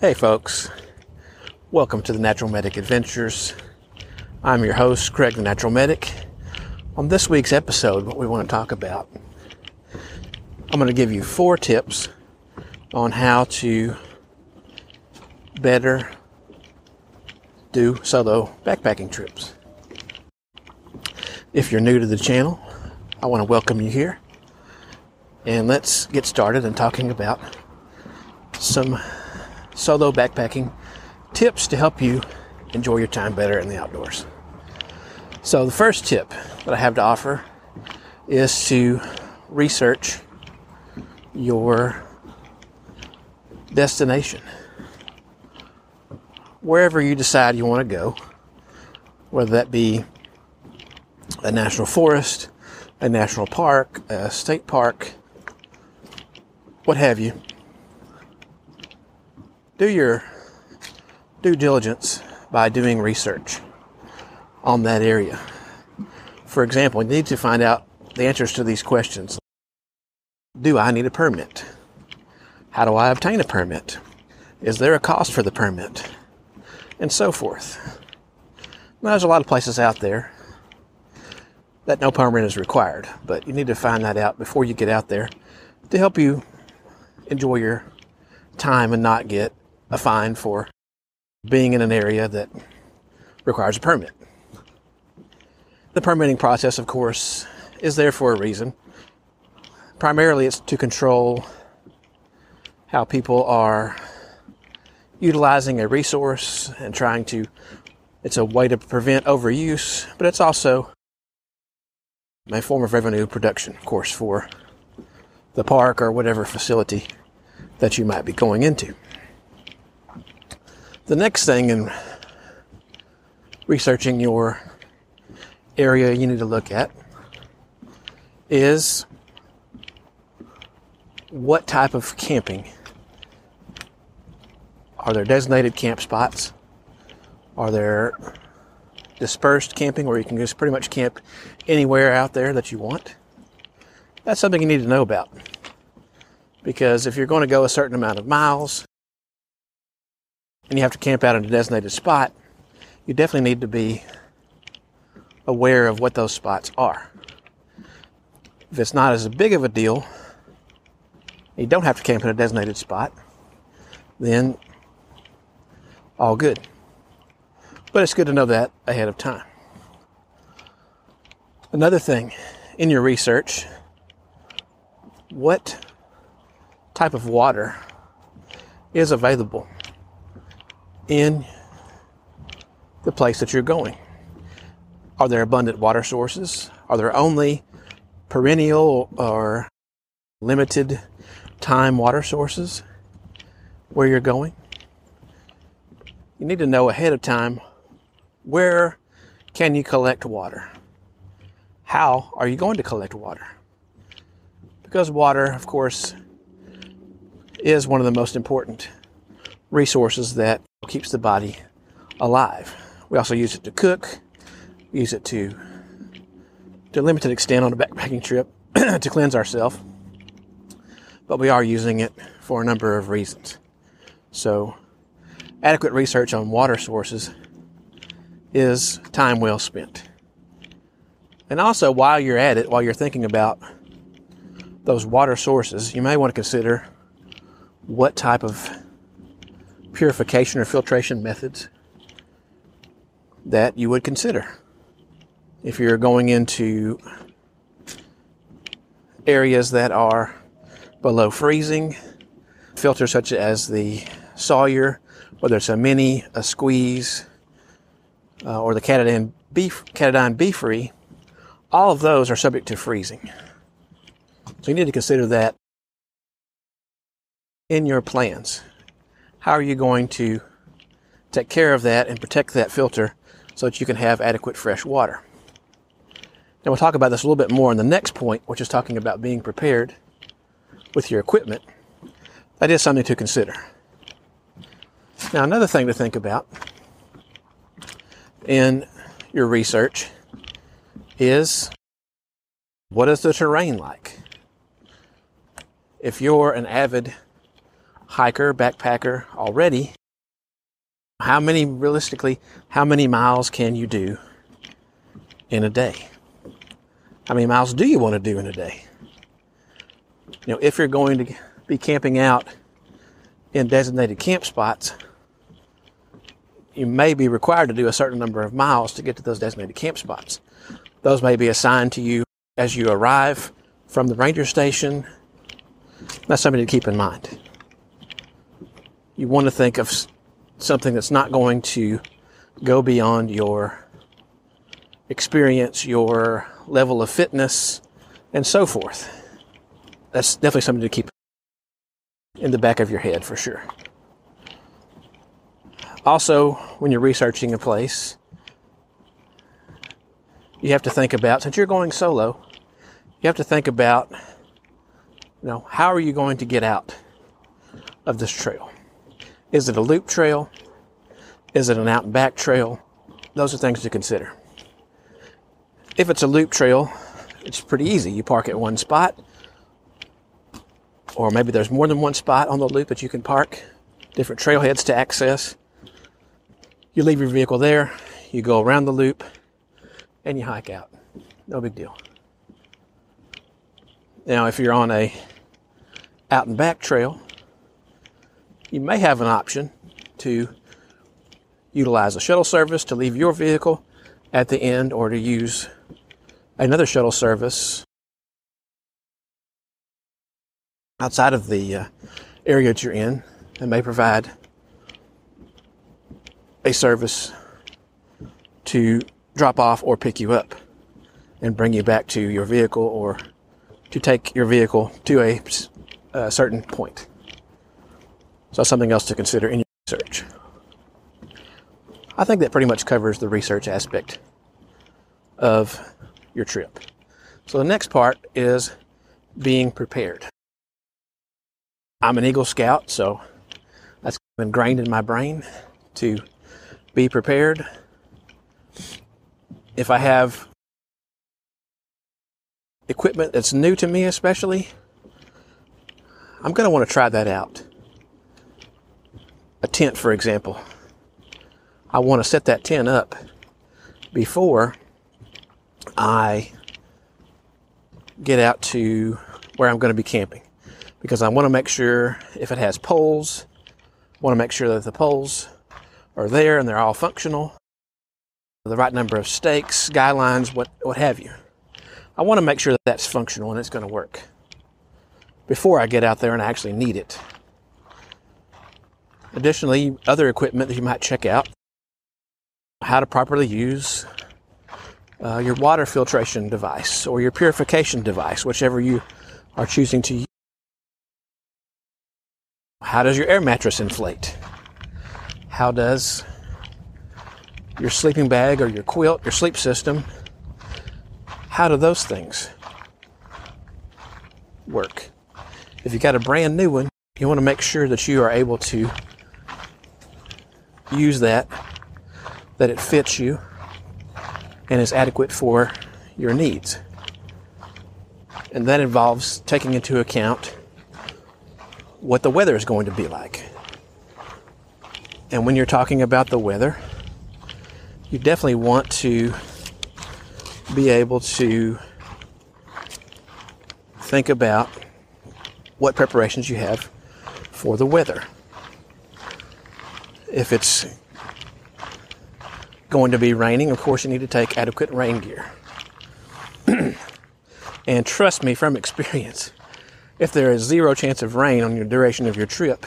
Hey, folks. Welcome to the Natural Medic Adventures. I'm your host, Craig the Natural Medic. On this week's episode, what we want to talk about, I'm going to give you four tips on how to better do solo backpacking trips. If you're new to the channel, I want to welcome you here. And let's get started in talking about some solo backpacking tips to help you enjoy your time better in the outdoors. So, the first tip that I have to offer is to research your destination. Wherever you decide you want to go, whether that be a national forest, a national park, a state park, what have you, do your due diligence by doing research on that area. For example, you need to find out the answers to these questions. Do I need a permit? How do I obtain a permit? Is there a cost for the permit? And so forth. Now, there's a lot of places out there that no permit is required, but you need to find that out before you get out there to help you enjoy your time and not get a fine for being in an area that requires a permit. The permitting process, of course, is there for a reason. Primarily, it's to control how people are utilizing a resource and trying to, it's a way to prevent overuse, but it's also a form of revenue production, of course, for the park or whatever facility that you might be going into. The next thing in researching your area you need to look at is what type of camping. Are there designated camp spots? Are there dispersed camping where you can just pretty much camp anywhere out there that you want? That's something you need to know about. Because if you're going to go a certain amount of miles, and you have to camp out in a designated spot, you definitely need to be aware of what those spots are. If it's not as big of a deal, you don't have to camp in a designated spot, then all good. But it's good to know that ahead of time. Another thing in your research, what type of water is available in the place that you're going. Are there abundant water sources? Are there only perennial or limited time water sources where you're going? You need to know ahead of time where can you collect water? How are you going to collect water? Because water, of course, is one of the most important resources that keeps the body alive. We also use it to cook, use it to, to a limited extent on a backpacking trip to cleanse ourselves, but we are using it for a number of reasons. So, adequate research on water sources is time well spent. And also, while you're at it, while you're thinking about those water sources, you may want to consider what type of purification or filtration methods that you would consider. If you're going into areas that are below freezing, filters such as the Sawyer, whether it's a mini, a squeeze, uh, or the Katadyn B, Katadyn BeFree, all of those are subject to freezing. So you need to consider that in your plans how are you going to take care of that and protect that filter so that you can have adequate fresh water? And we'll talk about this a little bit more in the next point, which is talking about being prepared with your equipment. That is something to consider. Now, another thing to think about in your research is what is the terrain like? If you're an avid hiker, backpacker already, how many, realistically, how many miles can you do in a day? How many miles do you want to do in a day? You know, if you're going to be camping out in designated camp spots, you may be required to do a certain number of miles to get to those designated camp spots. Those may be assigned to you as you arrive from the ranger station. That's something to keep in mind. You want to think of something that's not going to go beyond your experience, your level of fitness, and so forth. That's definitely something to keep in the back of your head for sure. Also, when you're researching a place, you have to think about, since you're going solo, you have to think about, you know, how are you going to get out of this trail? Is it a loop trail? Is it an out and back trail? Those are things to consider. If it's a loop trail, it's pretty easy. You park at one spot, or maybe there's more than one spot on the loop that you can park, different trailheads to access. You leave your vehicle there, you go around the loop, and you hike out. No big deal. Now, if you're on a out and back trail, you may have an option to utilize a shuttle service to leave your vehicle at the end or to use another shuttle service outside of the uh, area that you're in that may provide a service to drop off or pick you up and bring you back to your vehicle or to take your vehicle to a, a certain point. So something else to consider in your research. I think that pretty much covers the research aspect of your trip. So the next part is being prepared. I'm an Eagle Scout, so that's ingrained in my brain to be prepared. If I have equipment that's new to me, especially, I'm going to want to try that out. A tent, for example. I want to set that tent up before I get out to where I'm going to be camping because I want to make sure if it has poles, I want to make sure that the poles are there and they're all functional, the right number of stakes, guy lines, what, what have you. I want to make sure that that's functional and it's going to work before I get out there and I actually need it. Additionally, other equipment that you might check out how to properly use uh, your water filtration device or your purification device, whichever you are choosing to use. How does your air mattress inflate? How does your sleeping bag or your quilt, your sleep system, how do those things work? If you got a brand new one, you want to make sure that you are able to use that, that it fits you, and is adequate for your needs. And that involves taking into account what the weather is going to be like. And when you're talking about the weather, you definitely want to be able to think about what preparations you have for the weather. If it's going to be raining, of course, you need to take adequate rain gear. and trust me from experience, if there is zero chance of rain on your duration of your trip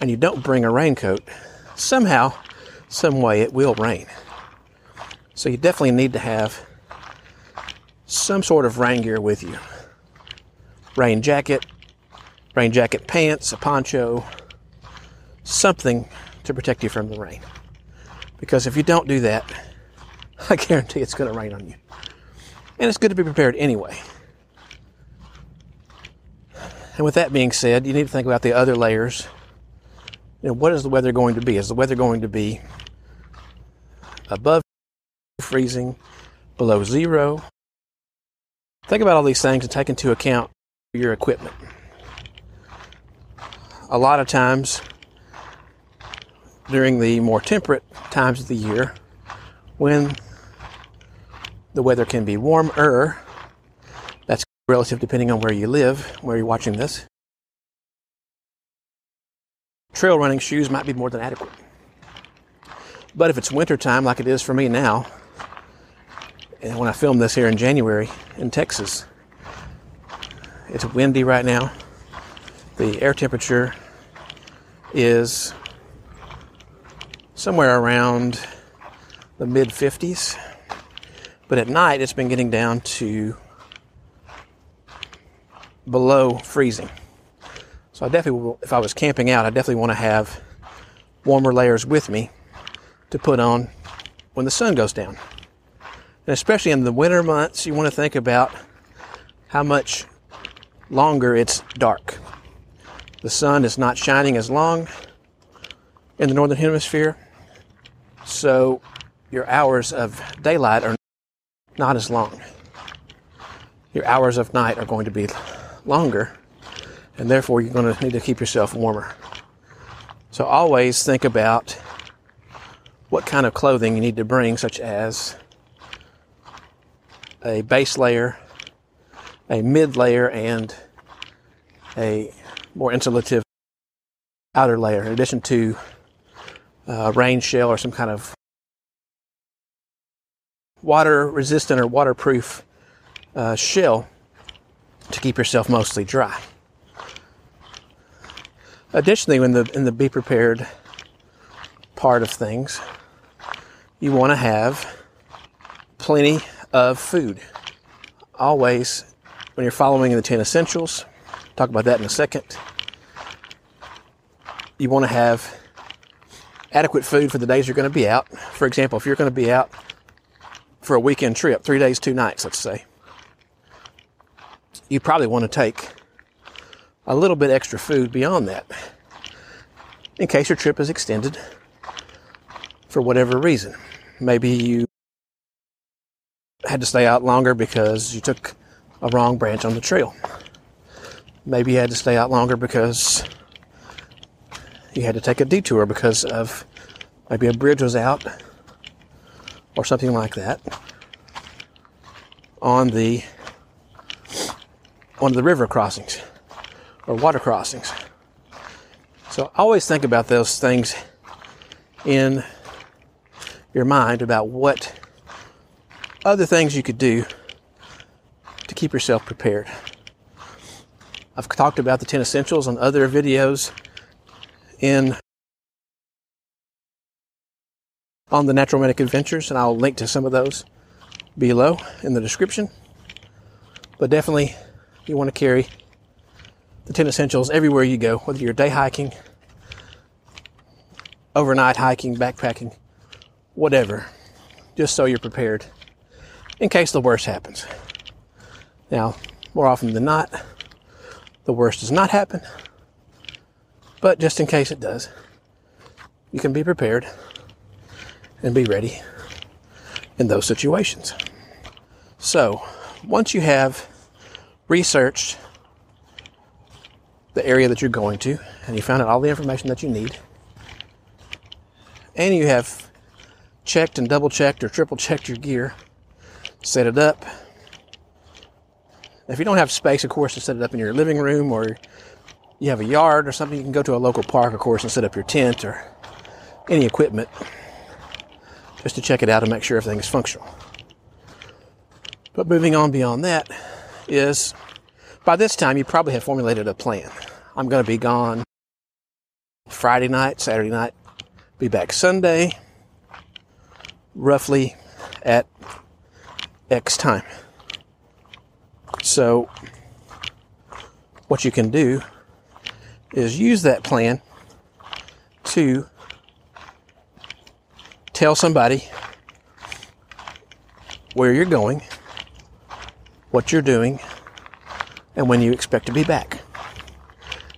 and you don't bring a raincoat, somehow, some way it will rain. So you definitely need to have some sort of rain gear with you. Rain jacket, rain jacket pants, a poncho, something to protect you from the rain. Because if you don't do that, I guarantee it's going to rain on you. And it's good to be prepared anyway. And with that being said, you need to think about the other layers. You know, what is the weather going to be? Is the weather going to be above freezing, below zero? Think about all these things and take into account your equipment. a lot of times during the more temperate times of the year when the weather can be warmer. That's relative depending on where you live, where you're watching this. Trail running shoes might be more than adequate. But if it's wintertime, like it is for me now, and when I film this here in January in Texas, it's windy right now. The air temperature is somewhere around the mid 50s. But at night, it's been getting down to below freezing. So I definitely, if I was camping out, I definitely want to have warmer layers with me to put on when the sun goes down. And especially in the winter months, you want to think about how much longer it's dark. The sun is not shining as long in the northern hemisphere, so your hours of daylight are not as long. Your hours of night are going to be longer, and therefore you're going to need to keep yourself warmer. So always think about what kind of clothing you need to bring, such as a base layer, a mid layer, and a more insulative outer layer, in addition to a rain shell or some kind of water resistant or waterproof uh, shell to keep yourself mostly dry. Additionally, in the in the be prepared part of things, you want to have plenty of food. Always, when you're following the 10 essentials, talk about that in a second. You want to have adequate food for the days you're going to be out. For example, if you're going to be out for a weekend trip, three days, two nights, let's say, you probably want to take a little bit extra food beyond that in case your trip is extended for whatever reason. Maybe you had to stay out longer because you took a wrong branch on the trail. Maybe you had to stay out longer because you had to take a detour because of maybe a bridge was out or something like that on the one of the river crossings or water crossings. So always think about those things in your mind about what other things you could do to keep yourself prepared. I've talked about the 10 essentials on other videos in on the Natural Medic Adventures, and I'll link to some of those below in the description. But definitely, you want to carry the 10 essentials everywhere you go, whether you're day hiking, overnight hiking, backpacking, whatever, just so you're prepared in case the worst happens. Now, more often than not, the worst does not happen, but just in case it does, you can be prepared and be ready in those situations. So, once you have researched the area that you're going to and you found out all the information that you need, and you have checked and double checked or triple checked your gear, set it up. If you don't have space, of course, to set it up in your living room or you have a yard or something, you can go to a local park, of course, and set up your tent or any equipment just to check it out and make sure everything is functional. But moving on beyond that is by this time you probably have formulated a plan. I'm going to be gone Friday night, Saturday night, be back Sunday, roughly at X time. So, what you can do is use that plan to tell somebody where you're going, what you're doing, and when you expect to be back.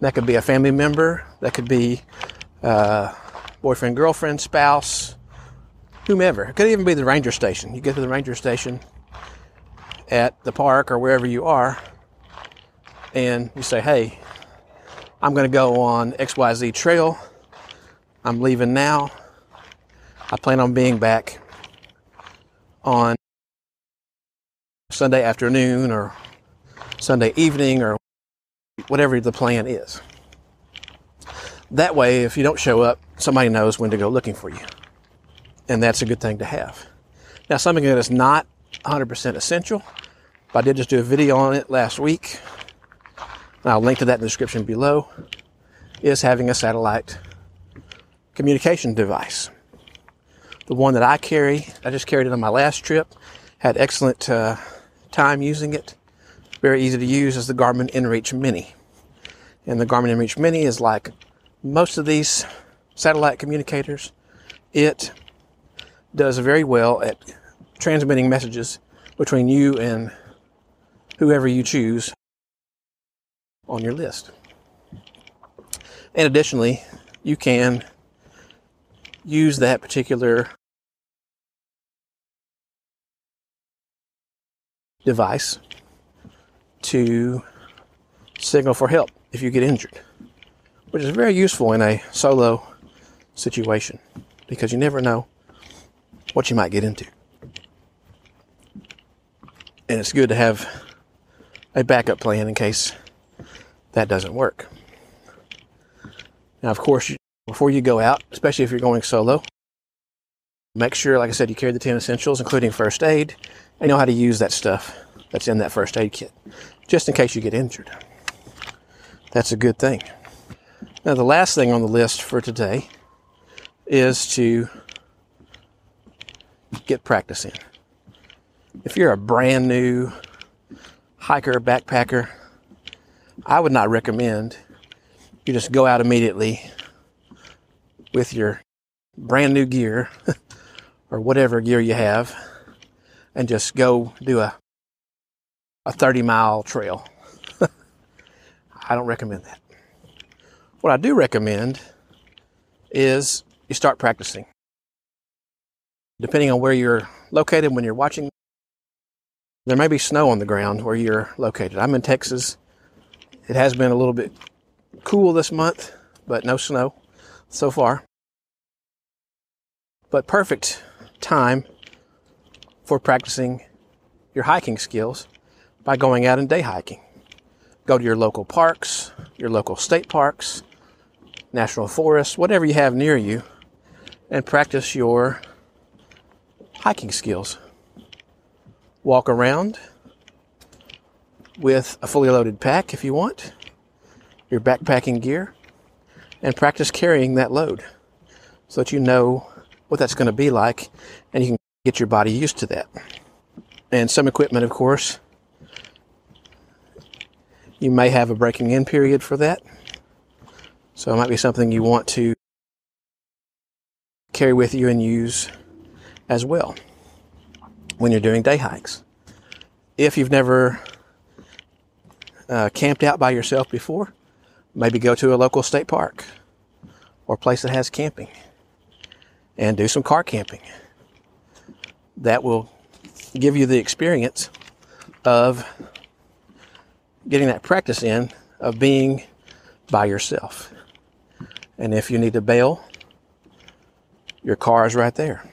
That could be a family member, that could be uh, boyfriend, girlfriend, spouse, whomever. It could even be the ranger station. You get to the ranger station at the park or wherever you are, and you say, Hey, I'm going to go on XYZ trail. I'm leaving now. I plan on being back on Sunday afternoon or Sunday evening or whatever the plan is. That way, if you don't show up, somebody knows when to go looking for you. And that's a good thing to have. Now, something that is not 100% essential, but I did just do a video on it last week. I'll link to that in the description below, is having a satellite communication device. The one that I carry, I just carried it on my last trip, had excellent uh, time using it. Very easy to use is the Garmin InReach Mini. And the Garmin InReach Mini is like most of these satellite communicators. It does very well at transmitting messages between you and whoever you choose on your list. And additionally, you can use that particular device to signal for help if you get injured, which is very useful in a solo situation because you never know what you might get into. And it's good to have a backup plan in case that doesn't work. Now, of course, before you go out, especially if you're going solo, make sure, like I said, you carry the 10 essentials, including first aid, and know how to use that stuff that's in that first aid kit, just in case you get injured. That's a good thing. Now, the last thing on the list for today is to get practice in. If you're a brand new hiker, backpacker, I would not recommend you just go out immediately with your brand new gear or whatever gear you have and just go do a a 30 mile trail. I don't recommend that. What I do recommend is you start practicing. Depending on where you're located when you're watching, there may be snow on the ground where you're located. I'm in Texas. It has been a little bit cool this month, but no snow so far. But perfect time for practicing your hiking skills by going out and day hiking. Go to your local parks, your local state parks, national forests, whatever you have near you, and practice your hiking skills. Walk around with a fully loaded pack if you want, your backpacking gear, and practice carrying that load so that you know what that's going to be like and you can get your body used to that. And some equipment, of course, you may have a breaking in period for that. So it might be something you want to carry with you and use as well when you're doing day hikes. If you've never uh, camped out by yourself before, maybe go to a local state park or place that has camping and do some car camping. That will give you the experience of getting that practice in of being by yourself. And if you need to bail, your car is right there.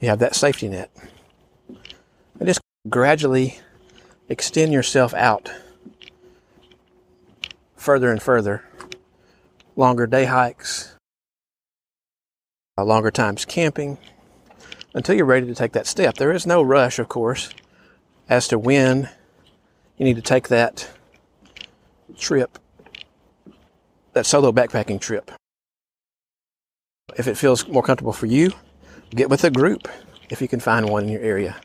You have that safety net. And just gradually extend yourself out further and further. Longer day hikes, uh, longer times camping, until you're ready to take that step. There is no rush, of course, as to when you need to take that trip, that solo backpacking trip. If it feels more comfortable for you, get with a group if you can find one in your area.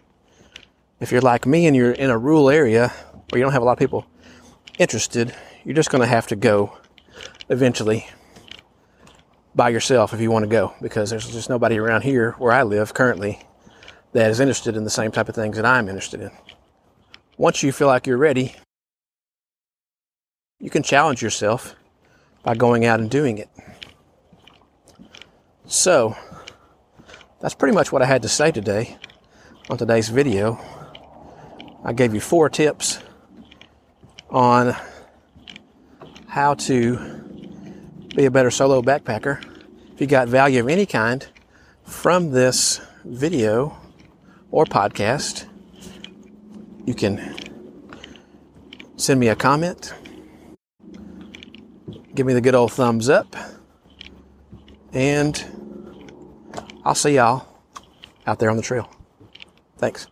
If you're like me and you're in a rural area where you don't have a lot of people interested, you're just going to have to go eventually by yourself if you want to go because there's just nobody around here where I live currently that is interested in the same type of things that I'm interested in once you feel like you're ready, you can challenge yourself by going out and doing it. So, that's pretty much what I had to say today on today's video. I gave you four tips on how to be a better solo backpacker. If you got value of any kind from this video or podcast, you can send me a comment, give me the good old thumbs up, and I'll see y'all out there on the trail. Thanks.